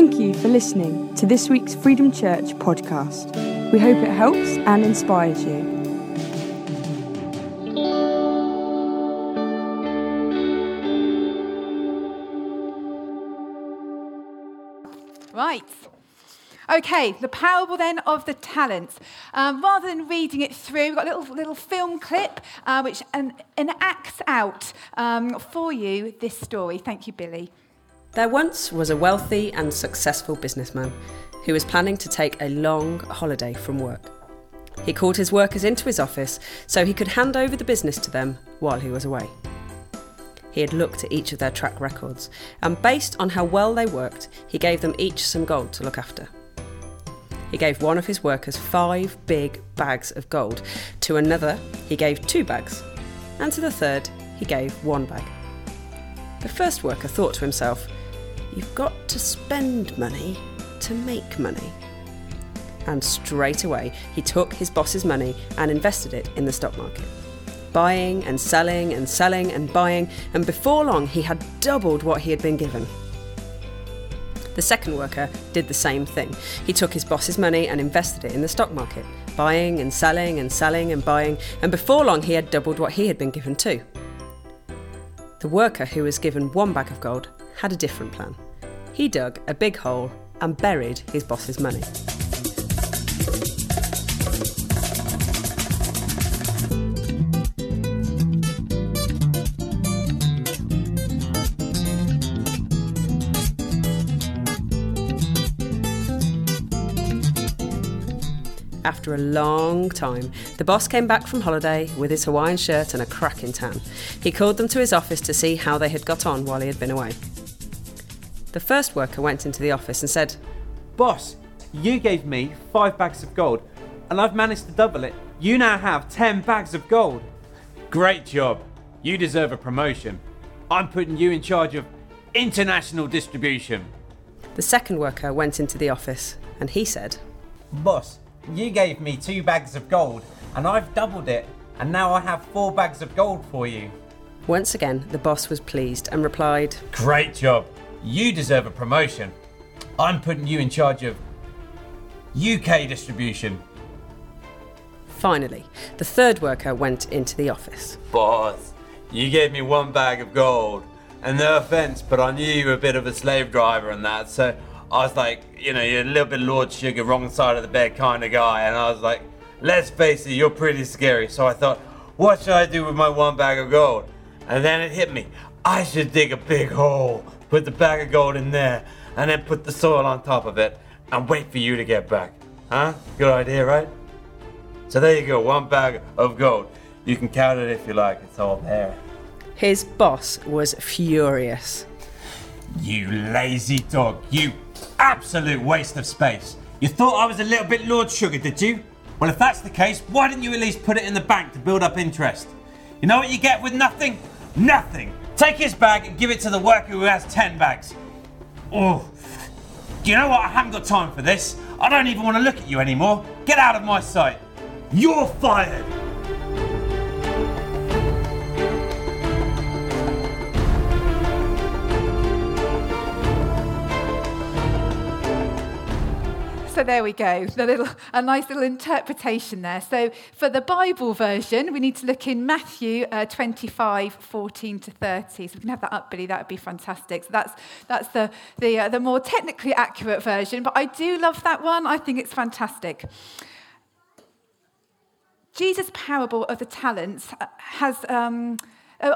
Thank you for listening to this week's Freedom Church podcast. We hope it helps and inspires you. Right. Okay, the parable then of the talents. Um, rather than reading it through, we've got a little, little film clip uh, which en- enacts out um, for you this story. Thank you, Billy. There once was a wealthy and successful businessman who was planning to take a long holiday from work. He called his workers into his office so he could hand over the business to them while he was away. He had looked at each of their track records, and based on how well they worked, he gave them each some gold to look after. He gave one of his workers five big bags of gold, to another, he gave two bags, and to the third, he gave one bag. The first worker thought to himself, You've got to spend money to make money. And straight away, he took his boss's money and invested it in the stock market. Buying and selling and selling and buying, and before long, he had doubled what he had been given. The second worker did the same thing. He took his boss's money and invested it in the stock market, buying and selling and selling and buying, and before long, he had doubled what he had been given too. The worker who was given one bag of gold had a different plan. He dug a big hole and buried his boss's money. After a long time, the boss came back from holiday with his Hawaiian shirt and a cracking tan. He called them to his office to see how they had got on while he had been away. The first worker went into the office and said, Boss, you gave me five bags of gold, and I've managed to double it. You now have ten bags of gold. Great job. You deserve a promotion. I'm putting you in charge of international distribution. The second worker went into the office and he said, Boss, you gave me two bags of gold, and I've doubled it, and now I have four bags of gold for you. Once again, the boss was pleased and replied, Great job. You deserve a promotion. I'm putting you in charge of UK distribution. Finally, the third worker went into the office. Boss, you gave me one bag of gold. And no offense, but I knew you were a bit of a slave driver and that, so I was like, you know, you're a little bit Lord Sugar, wrong side of the bed kind of guy. And I was like, let's face it, you're pretty scary. So I thought, what should I do with my one bag of gold? And then it hit me. I should dig a big hole, put the bag of gold in there, and then put the soil on top of it, and wait for you to get back. Huh? Good idea, right? So there you go, one bag of gold. You can count it if you like, it's all there. His boss was furious. You lazy dog. You absolute waste of space. You thought I was a little bit Lord Sugar, did you? Well, if that's the case, why didn't you at least put it in the bank to build up interest? You know what you get with nothing? Nothing. Take his bag and give it to the worker who has 10 bags. Oh, do you know what? I haven't got time for this. I don't even want to look at you anymore. Get out of my sight. You're fired. So there we go. The little, a nice little interpretation there. So for the Bible version, we need to look in Matthew uh, 25, 14 to 30. So we can have that up, Billy. That would be fantastic. So that's, that's the, the, uh, the more technically accurate version. But I do love that one. I think it's fantastic. Jesus' parable of the talents has um,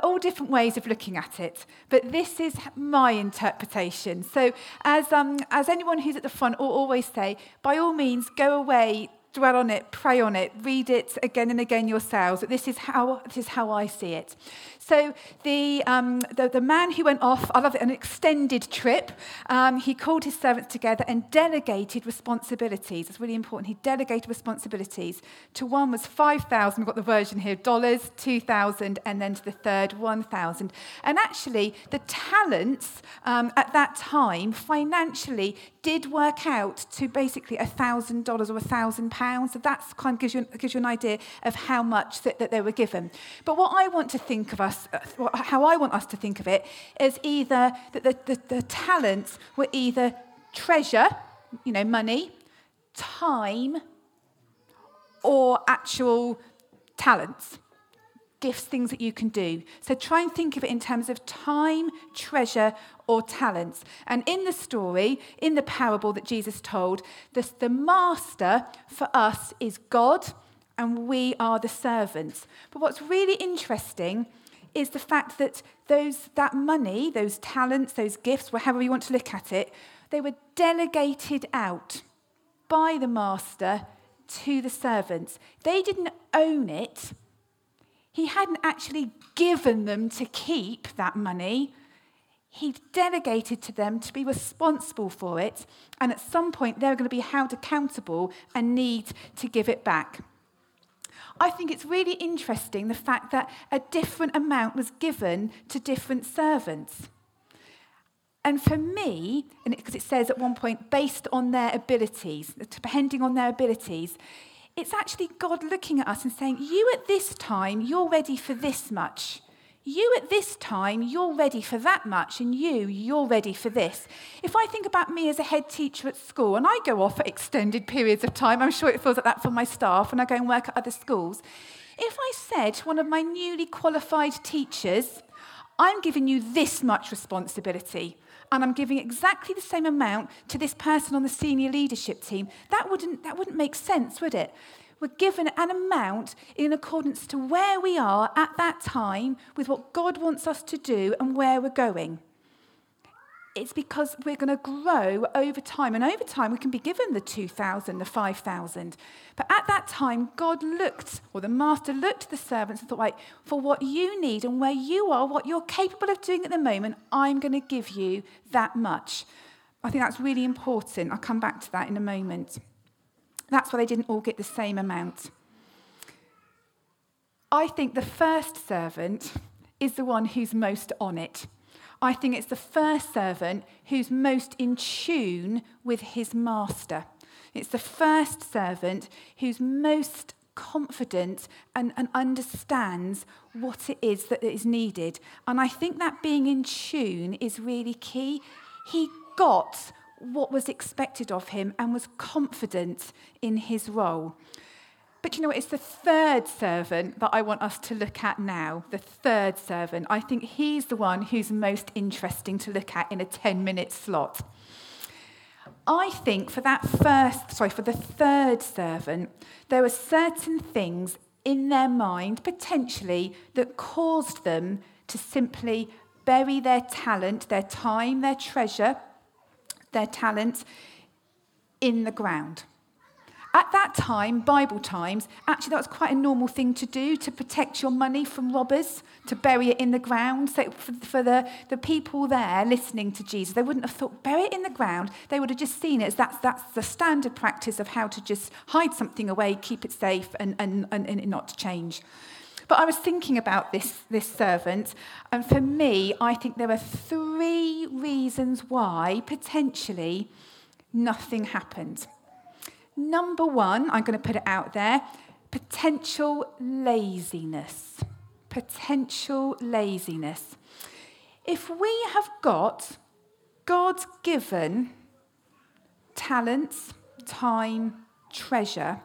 all different ways of looking at it, but this is my interpretation. So, as, um, as anyone who's at the front will always say, by all means, go away, dwell on it, pray on it, read it again and again yourselves. This is how, this is how I see it. So the, um, the, the, man who went off, I love it, an extended trip, um, he called his servants together and delegated responsibilities. It's really important. He delegated responsibilities. To one was 5,000, we've got the version here, dollars, 2,000, and then to the third, 1,000. And actually, the talents um, at that time financially did work out to basically $1,000 or £1,000. So that's kind of gives you, gives you an idea of how much that, that they were given. But what I want to think of us, uh, how I want us to think of it, is either that the, the, the talents were either treasure, you know, money, time, or actual talents, gifts, things that you can do. So try and think of it in terms of time, treasure, or talents. And in the story, in the parable that Jesus told, the, the master for us is God and we are the servants. But what's really interesting is the fact that those, that money, those talents, those gifts, however you want to look at it, they were delegated out by the master to the servants. They didn't own it. He hadn't actually given them to keep that money. he'd delegated to them to be responsible for it, and at some point they're going to be held accountable and need to give it back. I think it's really interesting the fact that a different amount was given to different servants. And for me, because it, it says at one point, based on their abilities, depending on their abilities, it's actually God looking at us and saying, You at this time, you're ready for this much. You at this time, you're ready for that much, and you, you're ready for this. If I think about me as a head teacher at school, and I go off for extended periods of time, I'm sure it feels like that for my staff, and I go and work at other schools. If I said to one of my newly qualified teachers, I'm giving you this much responsibility, and I'm giving exactly the same amount to this person on the senior leadership team, that wouldn't, that wouldn't make sense, would it? We're given an amount in accordance to where we are at that time with what God wants us to do and where we're going. It's because we're going to grow over time. And over time, we can be given the 2,000, the 5,000. But at that time, God looked, or the master looked at the servants and thought, right, for what you need and where you are, what you're capable of doing at the moment, I'm going to give you that much. I think that's really important. I'll come back to that in a moment. That's why they didn't all get the same amount. I think the first servant is the one who's most on it. I think it's the first servant who's most in tune with his master. It's the first servant who's most confident and, and understands what it is that is needed. And I think that being in tune is really key. He got what was expected of him and was confident in his role. But you know, it's the third servant that I want us to look at now. The third servant. I think he's the one who's most interesting to look at in a 10 minute slot. I think for that first, sorry, for the third servant, there were certain things in their mind, potentially, that caused them to simply bury their talent, their time, their treasure, their talent in the ground. At that time, Bible times, actually that was quite a normal thing to do to protect your money from robbers, to bury it in the ground. So for, for the, the people there listening to Jesus, they wouldn't have thought, bury it in the ground. They would have just seen it as that's, that's the standard practice of how to just hide something away, keep it safe, and, and, and, and not to change. But I was thinking about this, this servant, and for me, I think there are three reasons why potentially nothing happened. Number one, I'm going to put it out there potential laziness. Potential laziness. If we have got God's given talents, time, treasure,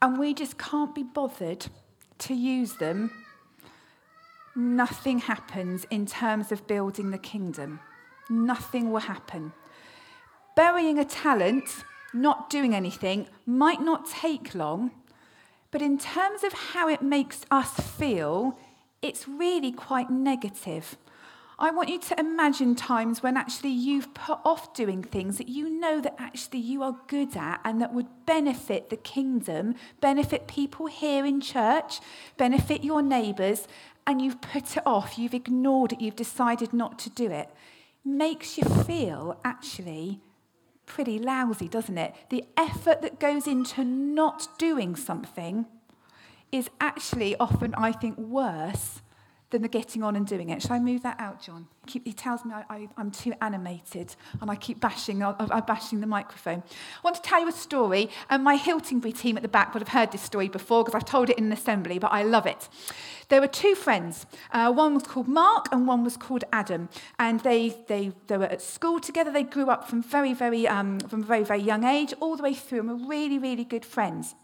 and we just can't be bothered to use them, nothing happens in terms of building the kingdom. Nothing will happen. Burying a talent not doing anything might not take long, but in terms of how it makes us feel, it's really quite negative. I want you to imagine times when actually you've put off doing things that you know that actually you are good at and that would benefit the kingdom, benefit people here in church, benefit your neighbours, and you've put it off, you've ignored it, you've decided not to do it. Makes you feel actually pretty lousy, doesn't it? The effort that goes into not doing something is actually often, I think, worse than the getting on and doing it. Shall I move that out, John? Keep, he tells me I, I'm too animated and I keep bashing, I, I'm bashing the microphone. I want to tell you a story, and my Hiltingbury team at the back would have heard this story before because I've told it in an assembly, but I love it. There were two friends. Uh, one was called Mark and one was called Adam. And they, they, they were at school together. They grew up from very, very, um, from a very, very young age all the way through and were really, really good friends.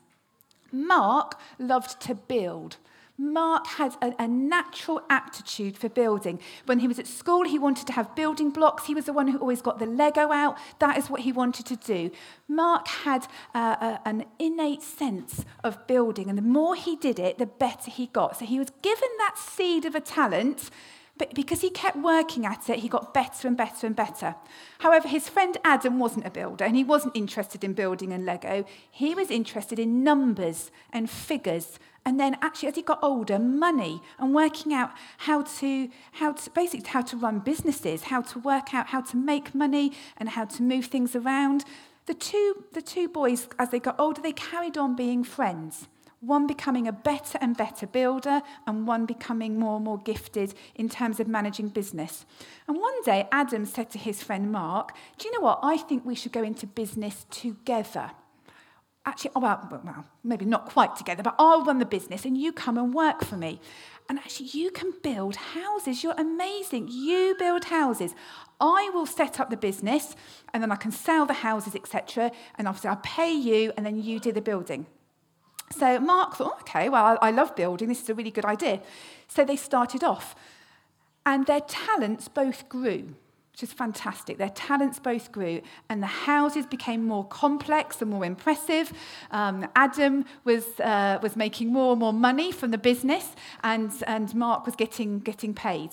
Mark loved to build. Mark had a, a, natural aptitude for building. When he was at school, he wanted to have building blocks. He was the one who always got the Lego out. That is what he wanted to do. Mark had uh, a, an innate sense of building, and the more he did it, the better he got. So he was given that seed of a talent. But because he kept working at it, he got better and better and better. However, his friend Adam wasn't a builder and he wasn't interested in building and Lego. He was interested in numbers and figures and then actually as he got older money and working out how to how to basically how to run businesses how to work out how to make money and how to move things around the two the two boys as they got older they carried on being friends one becoming a better and better builder and one becoming more and more gifted in terms of managing business. And one day, Adam said to his friend Mark, Do you know what? I think we should go into business together actually, oh, well, well, maybe not quite together, but I'll run the business and you come and work for me. And actually, you can build houses. You're amazing. You build houses. I will set up the business and then I can sell the houses, etc. And obviously, I'll pay you and then you do the building. So Mark thought, oh, okay, well, I, love building. This is a really good idea. So they started off. And their talents both grew which is fantastic. Their talents both grew, and the houses became more complex and more impressive. Um, Adam was, uh, was making more and more money from the business, and, and Mark was getting, getting paid.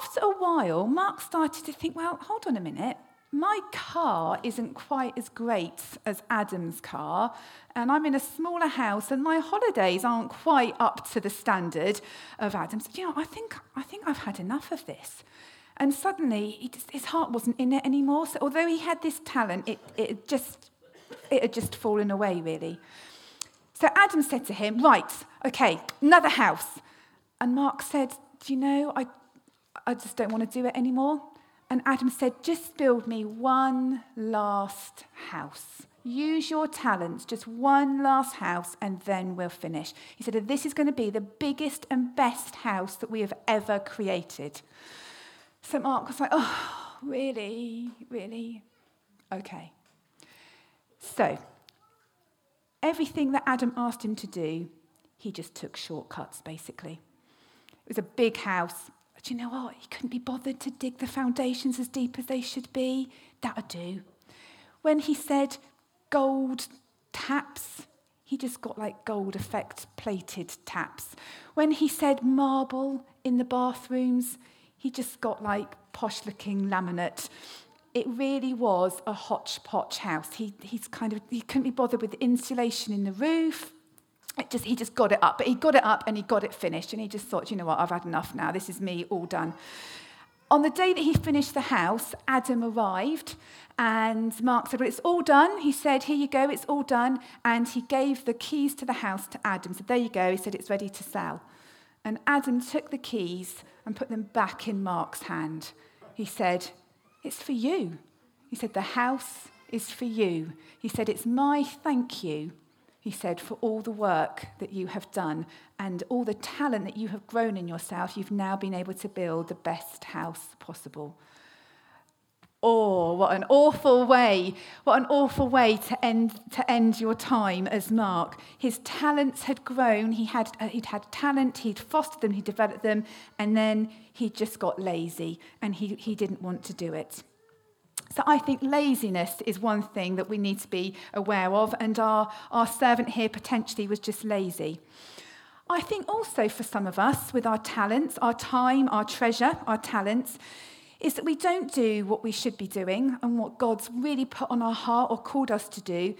After a while, Mark started to think, well, hold on a minute. My car isn't quite as great as Adam's car, and I'm in a smaller house, and my holidays aren't quite up to the standard of Adam's. You know, I think, I think I've had enough of this. And suddenly, just, his heart wasn't in it anymore. So although he had this talent, it, it, just, it had just fallen away, really. So Adam said to him, Right, okay, another house. And Mark said, Do you know, I, I just don't want to do it anymore. And Adam said, Just build me one last house. Use your talents, just one last house, and then we'll finish. He said, This is going to be the biggest and best house that we have ever created. So Mark was like, oh, really? Really? Okay. So, everything that Adam asked him to do, he just took shortcuts, basically. It was a big house. But you know what? He couldn't be bothered to dig the foundations as deep as they should be. That would do. When he said gold taps, he just got like gold effect plated taps. When he said marble in the bathrooms, he just got like posh looking laminate. It really was a hodgepodge house. He, he's kind of, he couldn't be bothered with insulation in the roof. It just, he just got it up, but he got it up and he got it finished. And he just thought, you know what, I've had enough now. This is me all done. On the day that he finished the house, Adam arrived and Mark said, Well, it's all done. He said, Here you go, it's all done. And he gave the keys to the house to Adam. So there you go. He said, It's ready to sell. And Adam took the keys and put them back in Mark's hand. He said, It's for you. He said, The house is for you. He said, It's my thank you. He said, For all the work that you have done and all the talent that you have grown in yourself, you've now been able to build the best house possible. Oh, what an awful way. What an awful way to end, to end your time as Mark. His talents had grown. He had, uh, he'd had talent, he'd fostered them, He'd developed them, and then he just got lazy and he, he didn't want to do it. So I think laziness is one thing that we need to be aware of, and our, our servant here potentially was just lazy. I think also for some of us, with our talents, our time, our treasure, our talents, is that we don't do what we should be doing and what God's really put on our heart or called us to do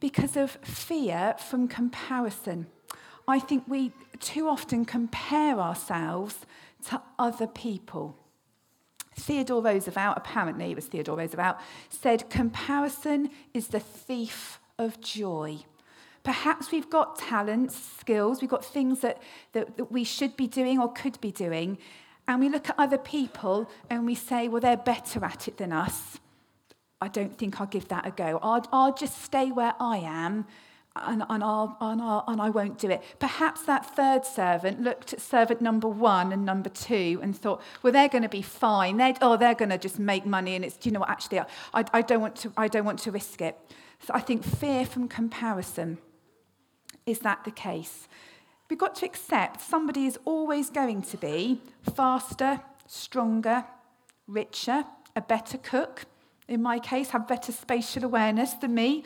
because of fear from comparison. I think we too often compare ourselves to other people. Theodore Roosevelt, apparently it was Theodore Roosevelt, said, Comparison is the thief of joy. Perhaps we've got talents, skills, we've got things that, that, that we should be doing or could be doing, and we look at other people and we say, well, they're better at it than us. I don't think I'll give that a go. I'll, I'll just stay where I am and, and, I'll, and, I'll, and I won't do it. Perhaps that third servant looked at servant number one and number two and thought, well, they're going to be fine. They're, oh, they're going to just make money. And it's, do you know what, actually, I, I, don't want to, I don't want to risk it. So I think fear from comparison. Is that the case? We've got to accept somebody is always going to be faster, stronger, richer, a better cook, in my case, have better spatial awareness than me.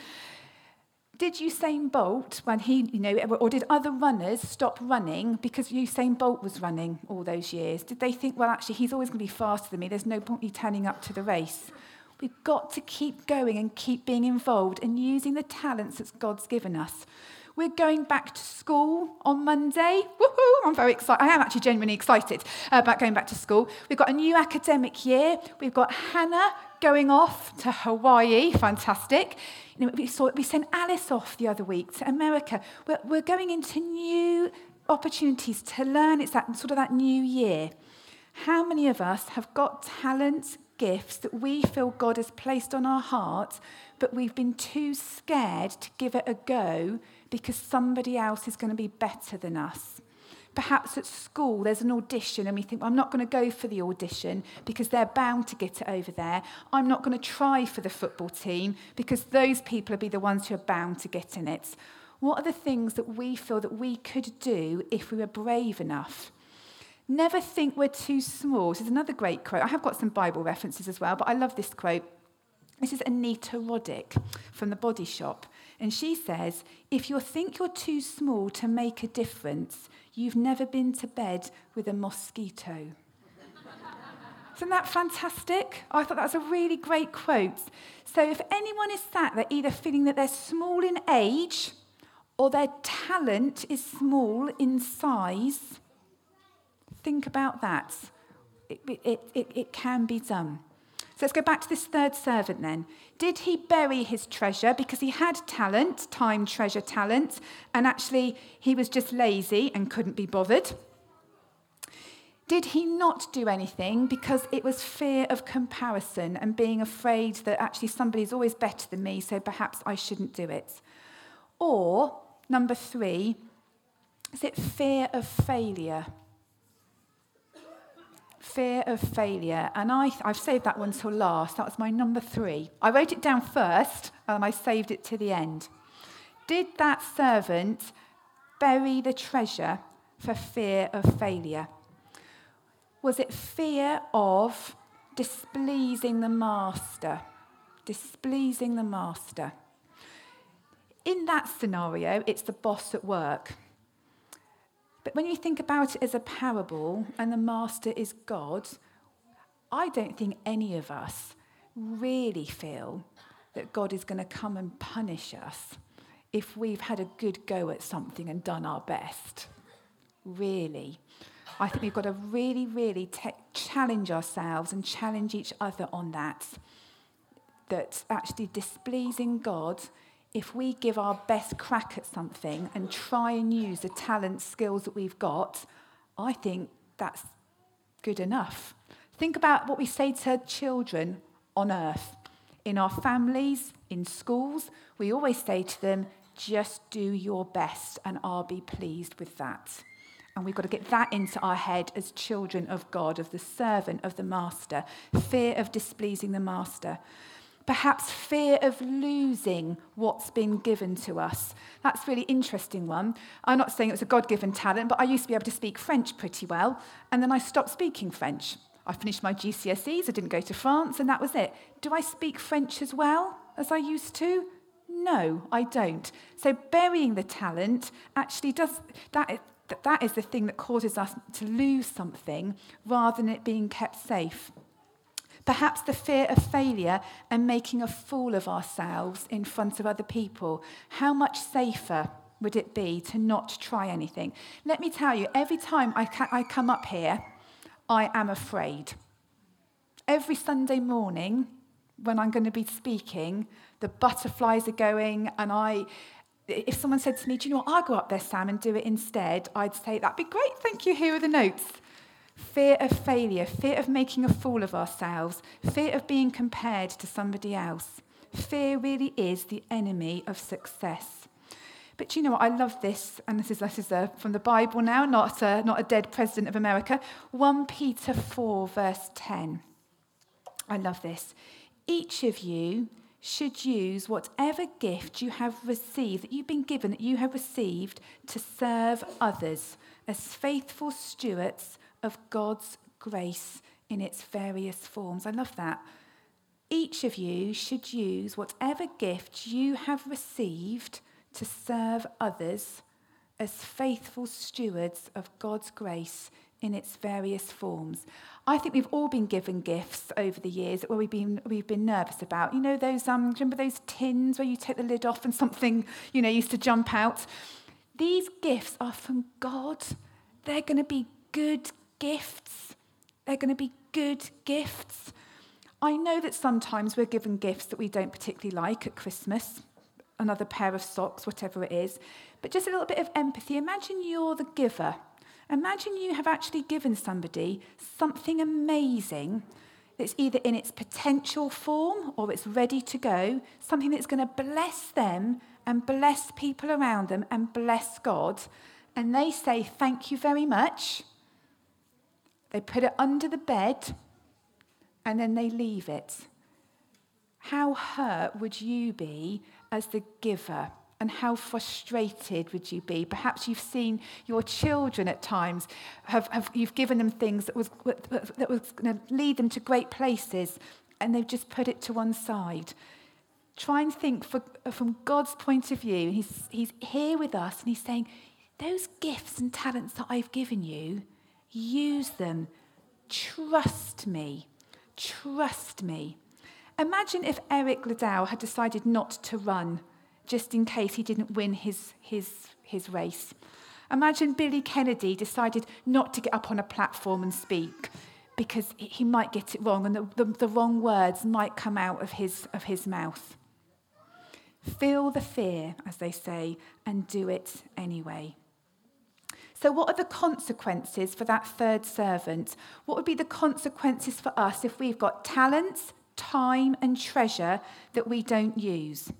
Did Usain Bolt, when he, you know, or did other runners stop running because Usain Bolt was running all those years? Did they think, well, actually, he's always going to be faster than me, there's no point me turning up to the race? We've got to keep going and keep being involved and using the talents that God's given us. We're going back to school on Monday. Woohoo! I'm very excited. I am actually genuinely excited uh, about going back to school. We've got a new academic year. We've got Hannah going off to Hawaii. Fantastic. You know, we, saw, we sent Alice off the other week to America. We're, we're going into new opportunities to learn. It's that sort of that new year. How many of us have got talents, gifts that we feel God has placed on our hearts, but we've been too scared to give it a go because somebody else is going to be better than us. Perhaps at school there's an audition and we think, well, I'm not going to go for the audition because they're bound to get it over there. I'm not going to try for the football team because those people will be the ones who are bound to get in it. What are the things that we feel that we could do if we were brave enough? Never think we're too small. This is another great quote. I have got some Bible references as well, but I love this quote. This is Anita Roddick from the Body Shop. And she says, if you think you're too small to make a difference, you've never been to bed with a mosquito. Isn't that fantastic? I thought that was a really great quote. So if anyone is sat there either feeling that they're small in age or their talent is small in size, think about that. It, it, it, it can be done. So let's go back to this third servant then. Did he bury his treasure because he had talent, time, treasure, talent, and actually he was just lazy and couldn't be bothered? Did he not do anything because it was fear of comparison and being afraid that actually somebody's always better than me, so perhaps I shouldn't do it? Or, number three, is it fear of failure? Fear of failure. And I, I've saved that one till last. That was my number three. I wrote it down first and I saved it to the end. Did that servant bury the treasure for fear of failure? Was it fear of displeasing the master? Displeasing the master. In that scenario, it's the boss at work. But when you think about it as a parable and the master is God, I don't think any of us really feel that God is going to come and punish us if we've had a good go at something and done our best. Really. I think we've got to really, really te- challenge ourselves and challenge each other on that. That actually displeasing God if we give our best crack at something and try and use the talent, skills that we've got, I think that's good enough. Think about what we say to children on earth. In our families, in schools, we always say to them, just do your best and I'll be pleased with that. And we've got to get that into our head as children of God, of the servant of the master, fear of displeasing the master perhaps fear of losing what's been given to us. That's really interesting one. I'm not saying it was a God given talent, but I used to be able to speak French pretty well, and then I stopped speaking French. I finished my GCSEs, I didn't go to France, and that was it. Do I speak French as well as I used to? No, I don't. So burying the talent actually does that. That is the thing that causes us to lose something rather than it being kept safe. Perhaps the fear of failure and making a fool of ourselves in front of other people. How much safer would it be to not try anything? Let me tell you, every time I, ca- I come up here, I am afraid. Every Sunday morning, when I'm going to be speaking, the butterflies are going, and I, if someone said to me, Do you know what? I'll go up there, Sam, and do it instead, I'd say, That'd be great. Thank you. Here are the notes. Fear of failure, fear of making a fool of ourselves, fear of being compared to somebody else. Fear really is the enemy of success. But you know what? I love this, and this is, this is a, from the Bible now, not a, not a dead president of America. 1 Peter 4, verse 10. I love this. Each of you should use whatever gift you have received, that you've been given, that you have received, to serve others as faithful stewards of God's grace in its various forms. I love that. Each of you should use whatever gift you have received to serve others as faithful stewards of God's grace in its various forms. I think we've all been given gifts over the years where we've been we've been nervous about. You know those um remember those tins where you take the lid off and something, you know, used to jump out? These gifts are from God. They're going to be good gifts. They're going to be good gifts. I know that sometimes we're given gifts that we don't particularly like at Christmas, another pair of socks, whatever it is, but just a little bit of empathy. Imagine you're the giver. Imagine you have actually given somebody something amazing that's either in its potential form or it's ready to go, something that's going to bless them and bless people around them and bless God. And they say, Thank you very much. They put it under the bed and then they leave it. How hurt would you be as the giver? And how frustrated would you be? Perhaps you've seen your children at times, have, have you've given them things that was, that was going to lead them to great places, and they've just put it to one side. Try and think for, from God's point of view. He's, he's here with us, and He's saying, Those gifts and talents that I've given you, use them. Trust me. Trust me. Imagine if Eric Liddell had decided not to run just in case he didn't win his, his, his race. Imagine Billy Kennedy decided not to get up on a platform and speak because he might get it wrong and the, the, the wrong words might come out of his, of his mouth. Feel the fear, as they say, and do it anyway. So, what are the consequences for that third servant? What would be the consequences for us if we've got talents, time, and treasure that we don't use?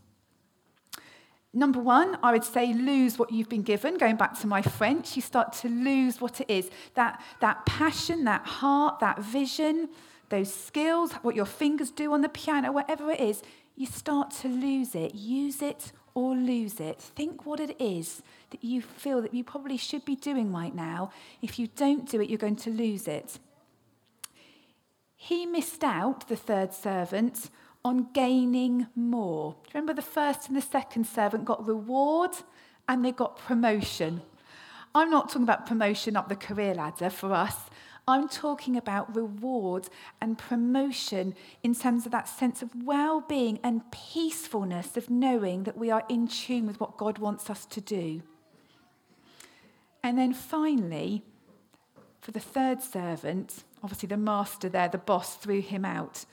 Number one, I would say lose what you've been given. Going back to my French, you start to lose what it is that, that passion, that heart, that vision, those skills, what your fingers do on the piano, whatever it is, you start to lose it. Use it or lose it. Think what it is that you feel that you probably should be doing right now. If you don't do it, you're going to lose it. He missed out, the third servant, on gaining more. Remember, the first and the second servant got reward and they got promotion. I'm not talking about promotion up the career ladder for us. I'm talking about reward and promotion in terms of that sense of well being and peacefulness of knowing that we are in tune with what God wants us to do. And then finally, for the third servant, obviously the master there, the boss, threw him out.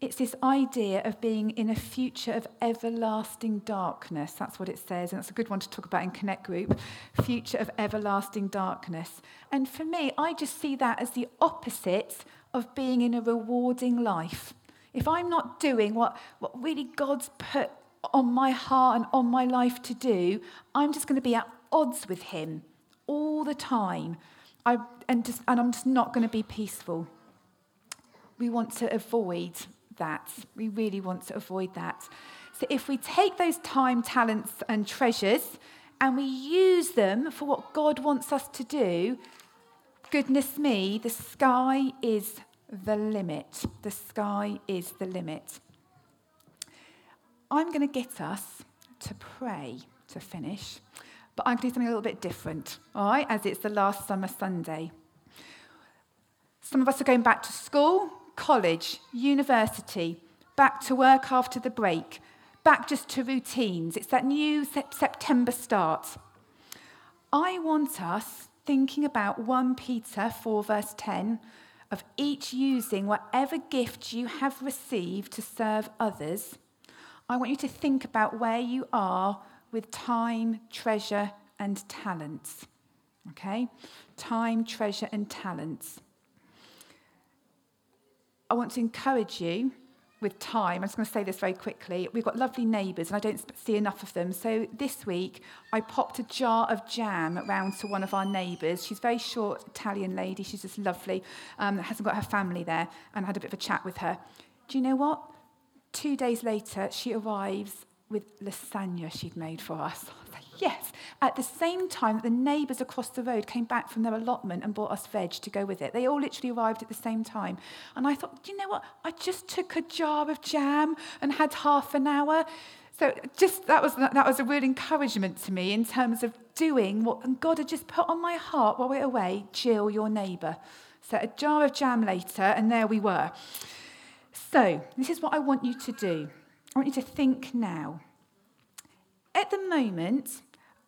It's this idea of being in a future of everlasting darkness. That's what it says, and that's a good one to talk about in Connect Group. Future of everlasting darkness. And for me, I just see that as the opposite of being in a rewarding life. If I'm not doing what, what really God's put on my heart and on my life to do, I'm just going to be at odds with Him all the time. I, and, just, and I'm just not going to be peaceful. We want to avoid that. We really want to avoid that. So if we take those time, talents, and treasures and we use them for what God wants us to do, goodness me, the sky is the limit. The sky is the limit. I'm going to get us to pray to finish, but I'm going to do something a little bit different, all right, as it's the last summer Sunday. Some of us are going back to school, college, university, back to work after the break, back just to routines. It's that new September start. I want us thinking about 1 Peter 4, verse 10, of each using whatever gift you have received to serve others. I want you to think about where you are with time, treasure, and talents. Okay? Time, treasure, and talents. I want to encourage you with time. I'm just going to say this very quickly. We've got lovely neighbours, and I don't see enough of them. So this week, I popped a jar of jam round to one of our neighbours. She's a very short Italian lady. She's just lovely. Um, hasn't got her family there, and I had a bit of a chat with her. Do you know what? Two days later, she arrives with lasagna she'd made for us. yes. At the same time, the neighbours across the road came back from their allotment and bought us veg to go with it. They all literally arrived at the same time. And I thought, do you know what? I just took a jar of jam and had half an hour. So just that was that was a real encouragement to me in terms of doing what God had just put on my heart while we we're away. Jill, your neighbour. So a jar of jam later, and there we were. So this is what I want you to do. I want you to think now. At the moment,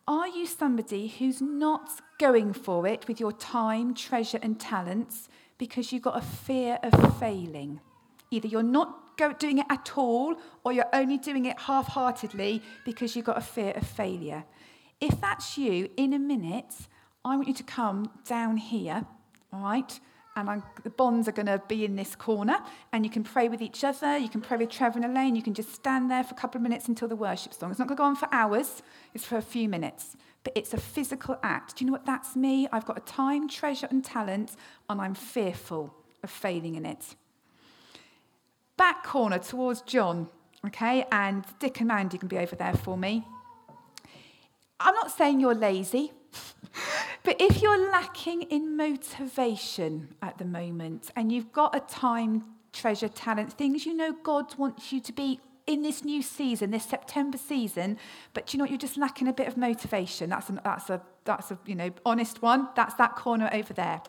are you somebody who's not going for it with your time, treasure, and talents because you've got a fear of failing? Either you're not doing it at all or you're only doing it half heartedly because you've got a fear of failure. If that's you, in a minute, I want you to come down here, all right? And I'm, the bonds are going to be in this corner. And you can pray with each other. You can pray with Trevor and Elaine. You can just stand there for a couple of minutes until the worship song. It's not going to go on for hours, it's for a few minutes. But it's a physical act. Do you know what that's me? I've got a time, treasure, and talent, and I'm fearful of failing in it. Back corner towards John, okay? And Dick and Mandy can be over there for me. I'm not saying you're lazy. But if you're lacking in motivation at the moment and you've got a time, treasure, talent, things you know God wants you to be in this new season, this September season, but you know what, you're just lacking a bit of motivation. That's a, that's a, that's a you know, honest one. That's that corner over there.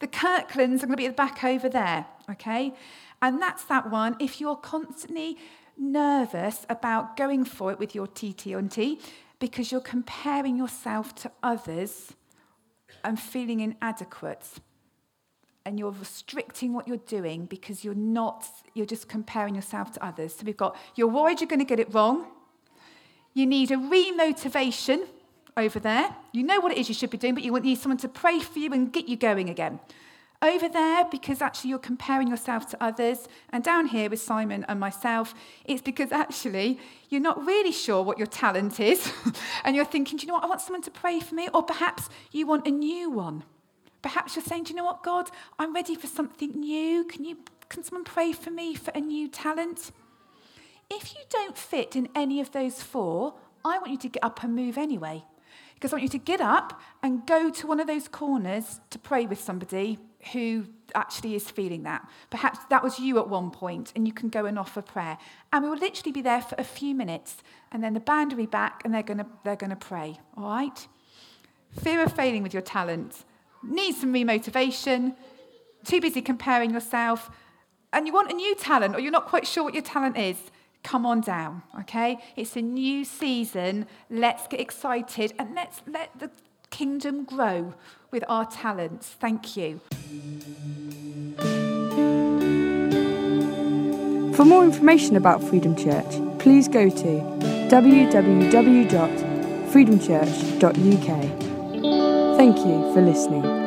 The Kirklands are going to be at the back over there, okay? And that's that one. If you're constantly nervous about going for it with your TT&T because you're comparing yourself to others, and feeling inadequate and you're restricting what you're doing because you're not, you're just comparing yourself to others. So we've got, you're worried you're going to get it wrong. You need a remotivation over there. You know what it is you should be doing, but you need someone to pray for you and get you going again. Over there, because actually you're comparing yourself to others. And down here with Simon and myself, it's because actually you're not really sure what your talent is. and you're thinking, do you know what? I want someone to pray for me. Or perhaps you want a new one. Perhaps you're saying, do you know what, God? I'm ready for something new. Can, you, can someone pray for me for a new talent? If you don't fit in any of those four, I want you to get up and move anyway. Because I want you to get up and go to one of those corners to pray with somebody who actually is feeling that. Perhaps that was you at one point, and you can go and offer prayer. And we will literally be there for a few minutes, and then the band will be back, and they're going to they're going to pray. All right. Fear of failing with your talent. Need some remotivation. Too busy comparing yourself, and you want a new talent, or you're not quite sure what your talent is. Come on down, okay? It's a new season. Let's get excited and let's let the kingdom grow with our talents. Thank you. For more information about Freedom Church, please go to www.freedomchurch.uk. Thank you for listening.